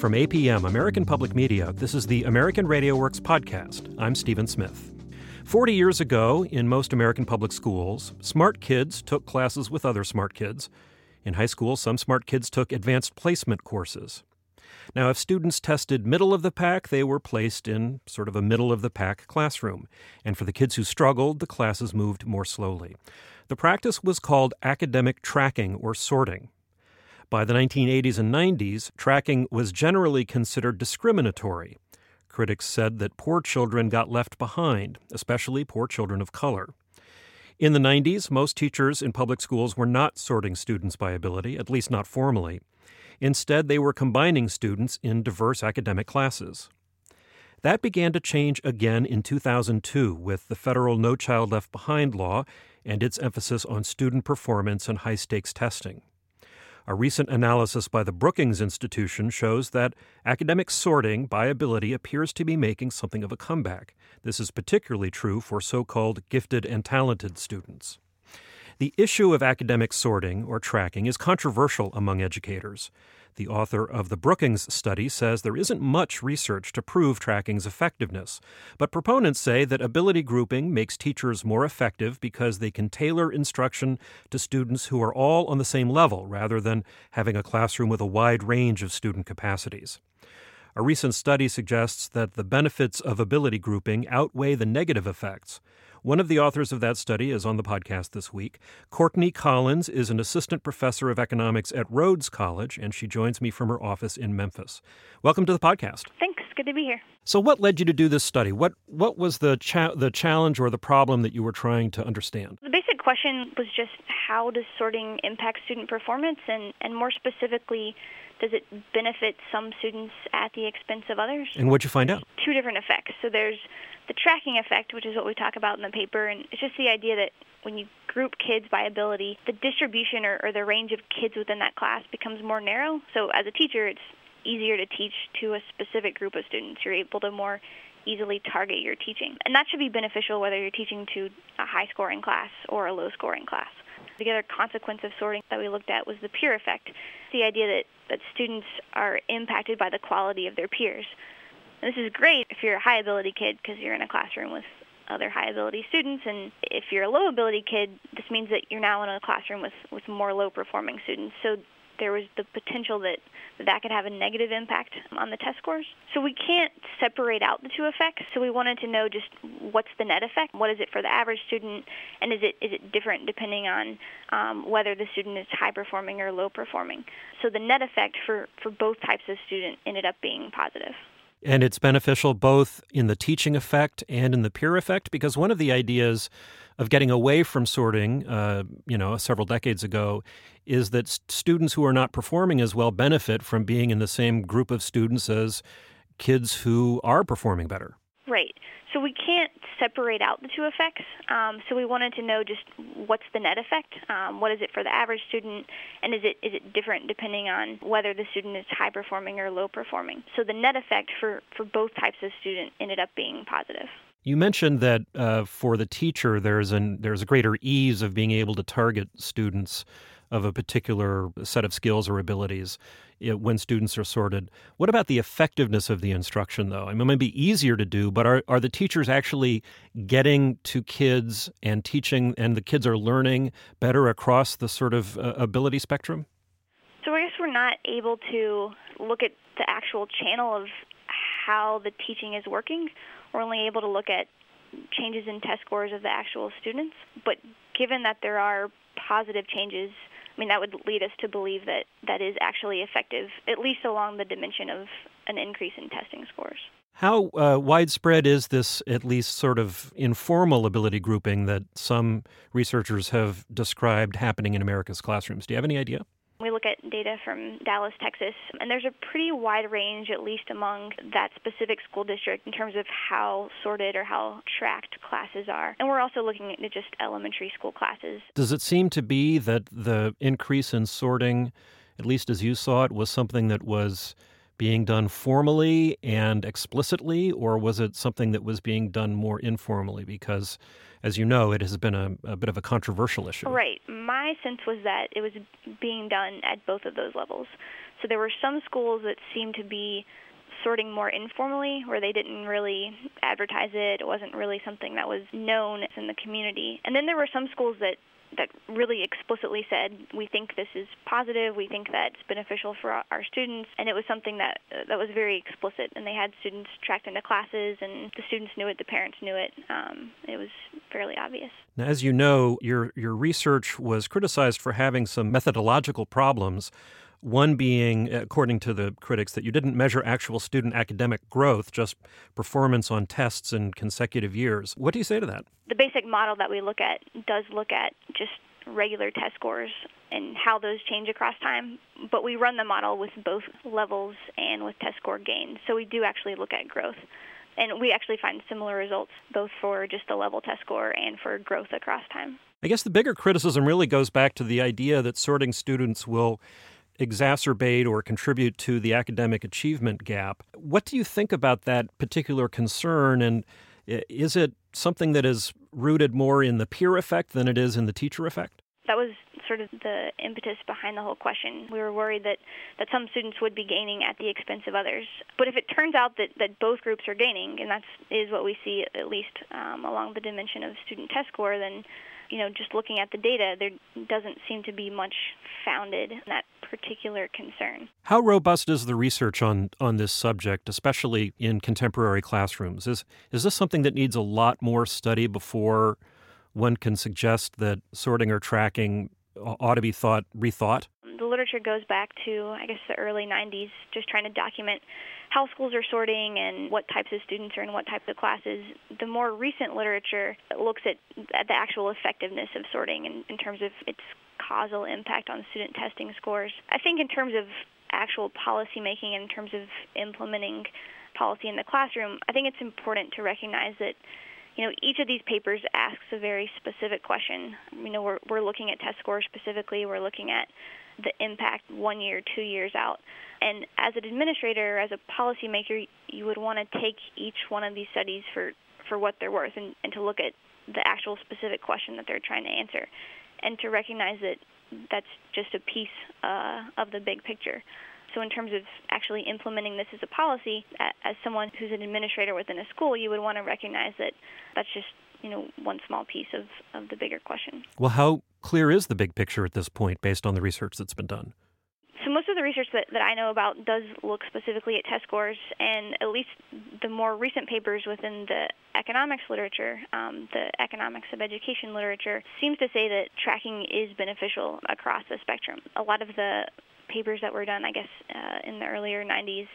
From APM, American Public Media, this is the American Radio Works podcast. I'm Stephen Smith. 40 years ago, in most American public schools, smart kids took classes with other smart kids. In high school, some smart kids took advanced placement courses. Now, if students tested middle of the pack, they were placed in sort of a middle of the pack classroom. And for the kids who struggled, the classes moved more slowly. The practice was called academic tracking or sorting. By the 1980s and 90s, tracking was generally considered discriminatory. Critics said that poor children got left behind, especially poor children of color. In the 90s, most teachers in public schools were not sorting students by ability, at least not formally. Instead, they were combining students in diverse academic classes. That began to change again in 2002 with the federal No Child Left Behind law and its emphasis on student performance and high stakes testing. A recent analysis by the Brookings Institution shows that academic sorting by ability appears to be making something of a comeback. This is particularly true for so called gifted and talented students. The issue of academic sorting or tracking is controversial among educators. The author of the Brookings study says there isn't much research to prove tracking's effectiveness, but proponents say that ability grouping makes teachers more effective because they can tailor instruction to students who are all on the same level rather than having a classroom with a wide range of student capacities. A recent study suggests that the benefits of ability grouping outweigh the negative effects. One of the authors of that study is on the podcast this week. Courtney Collins is an assistant professor of economics at Rhodes College, and she joins me from her office in Memphis. Welcome to the podcast. Thanks. Good to be here. So, what led you to do this study? What what was the cha- the challenge or the problem that you were trying to understand? The basic question was just how does sorting impact student performance, and and more specifically, does it benefit some students at the expense of others? And what'd you find out? Two different effects. So there's the tracking effect, which is what we talk about in the paper, and it's just the idea that when you group kids by ability, the distribution or, or the range of kids within that class becomes more narrow. So as a teacher, it's easier to teach to a specific group of students. You're able to more easily target your teaching. And that should be beneficial whether you're teaching to a high scoring class or a low scoring class. The other consequence of sorting that we looked at was the peer effect, the idea that, that students are impacted by the quality of their peers. And this is great if you're a high ability kid because you're in a classroom with other high ability students and if you're a low ability kid this means that you're now in a classroom with with more low performing students so there was the potential that that could have a negative impact on the test scores. So we can't separate out the two effects. So we wanted to know just what's the net effect, what is it for the average student, and is it is it different depending on um, whether the student is high performing or low performing. So the net effect for for both types of student ended up being positive. And it's beneficial both in the teaching effect and in the peer effect because one of the ideas of getting away from sorting, uh, you know, several decades ago, is that students who are not performing as well benefit from being in the same group of students as kids who are performing better. Right. So we can't separate out the two effects. Um, so we wanted to know just what's the net effect. Um, what is it for the average student, and is it is it different depending on whether the student is high performing or low performing? So the net effect for for both types of student ended up being positive. You mentioned that uh, for the teacher, there's an there's a greater ease of being able to target students of a particular set of skills or abilities when students are sorted. What about the effectiveness of the instruction, though? I mean, it might be easier to do, but are, are the teachers actually getting to kids and teaching, and the kids are learning better across the sort of uh, ability spectrum? So I guess we're not able to look at the actual channel of how the teaching is working. We're only able to look at changes in test scores of the actual students. But given that there are positive changes I mean, that would lead us to believe that that is actually effective, at least along the dimension of an increase in testing scores. How uh, widespread is this, at least sort of informal ability grouping that some researchers have described happening in America's classrooms? Do you have any idea? We look at data from Dallas, Texas, and there's a pretty wide range, at least among that specific school district, in terms of how sorted or how tracked classes are. And we're also looking at just elementary school classes. Does it seem to be that the increase in sorting, at least as you saw it, was something that was being done formally and explicitly, or was it something that was being done more informally? Because, as you know, it has been a, a, bit of a controversial issue. Right. My sense was that it was being done at both of those levels. So there were some schools that seemed to be sorting more informally where they didn't really advertise it. It wasn't really something that was known in the community. And then there were some schools that that really explicitly said we think this is positive, we think that's beneficial for our students, and it was something that that was very explicit. And they had students tracked into classes, and the students knew it, the parents knew it. Um, it was fairly obvious. Now, as you know, your your research was criticized for having some methodological problems. One being, according to the critics, that you didn't measure actual student academic growth, just performance on tests in consecutive years. What do you say to that? The basic model that we look at does look at just regular test scores and how those change across time, but we run the model with both levels and with test score gains. So we do actually look at growth. And we actually find similar results both for just the level test score and for growth across time. I guess the bigger criticism really goes back to the idea that sorting students will exacerbate or contribute to the academic achievement gap. What do you think about that particular concern? And is it something that is rooted more in the peer effect than it is in the teacher effect? That was sort of the impetus behind the whole question. We were worried that, that some students would be gaining at the expense of others. But if it turns out that, that both groups are gaining, and that is what we see at least um, along the dimension of student test score, then you know, just looking at the data, there doesn't seem to be much founded in that particular concern. How robust is the research on, on this subject, especially in contemporary classrooms? Is, is this something that needs a lot more study before one can suggest that sorting or tracking ought to be thought rethought? The literature goes back to, I guess, the early 90s, just trying to document how schools are sorting and what types of students are in what types of classes. The more recent literature looks at, at the actual effectiveness of sorting in, in terms of its causal impact on student testing scores. I think in terms of actual policy making, in terms of implementing policy in the classroom, I think it's important to recognize that you know, each of these papers asks a very specific question. You know, we're, we're looking at test scores specifically. We're looking at the impact one year, two years out. And as an administrator, as a policymaker, you would want to take each one of these studies for, for what they're worth and, and to look at the actual specific question that they're trying to answer and to recognize that that's just a piece uh, of the big picture. So, in terms of actually implementing this as a policy, as someone who's an administrator within a school, you would want to recognize that that's just you know one small piece of, of the bigger question. Well, how clear is the big picture at this point, based on the research that's been done? So most of the research that, that I know about does look specifically at test scores, and at least the more recent papers within the economics literature, um, the economics of education literature, seems to say that tracking is beneficial across the spectrum. A lot of the papers that were done, I guess, uh, in the earlier 90s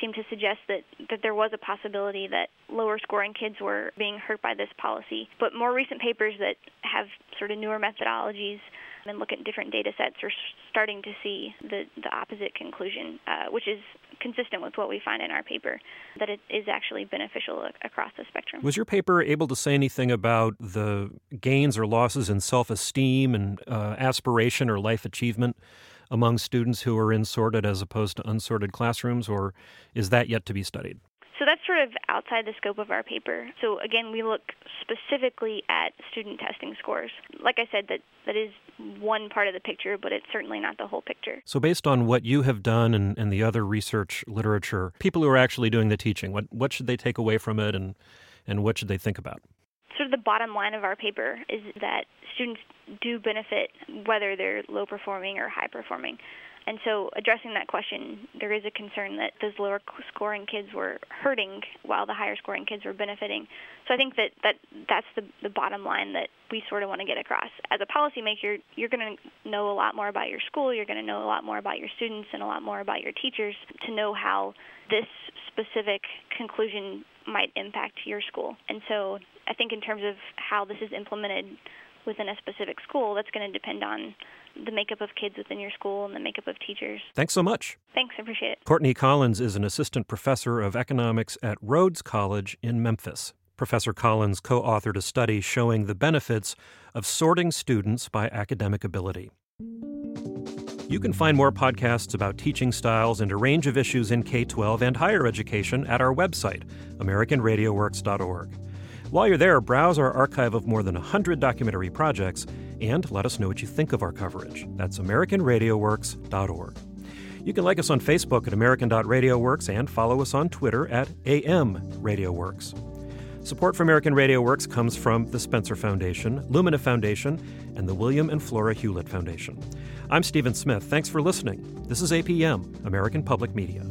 seem to suggest that, that there was a possibility that lower scoring kids were being hurt by this policy. But more recent papers that have sort of newer methodologies and look at different data sets are starting to see the, the opposite conclusion, uh, which is consistent with what we find in our paper, that it is actually beneficial across the spectrum. Was your paper able to say anything about the gains or losses in self esteem and uh, aspiration or life achievement? Among students who are in sorted as opposed to unsorted classrooms, or is that yet to be studied? So that's sort of outside the scope of our paper. So again, we look specifically at student testing scores. Like I said, that that is one part of the picture, but it's certainly not the whole picture. So based on what you have done and, and the other research literature, people who are actually doing the teaching, what what should they take away from it and and what should they think about? Of the bottom line of our paper is that students do benefit whether they're low performing or high performing. And so, addressing that question, there is a concern that those lower scoring kids were hurting while the higher scoring kids were benefiting. So, I think that, that that's the, the bottom line that we sort of want to get across. As a policymaker, you're going to know a lot more about your school, you're going to know a lot more about your students, and a lot more about your teachers to know how this specific conclusion might impact your school. And so, I think in terms of how this is implemented within a specific school, that's going to depend on the makeup of kids within your school and the makeup of teachers. Thanks so much. Thanks, I appreciate it. Courtney Collins is an assistant professor of economics at Rhodes College in Memphis. Professor Collins co authored a study showing the benefits of sorting students by academic ability. You can find more podcasts about teaching styles and a range of issues in K 12 and higher education at our website, AmericanRadioWorks.org. While you're there, browse our archive of more than 100 documentary projects and let us know what you think of our coverage. That's AmericanRadioWorks.org. You can like us on Facebook at American.RadioWorks and follow us on Twitter at AM RadioWorks. Support for American Radio Works comes from the Spencer Foundation, Lumina Foundation, and the William and Flora Hewlett Foundation. I'm Stephen Smith. Thanks for listening. This is APM, American Public Media.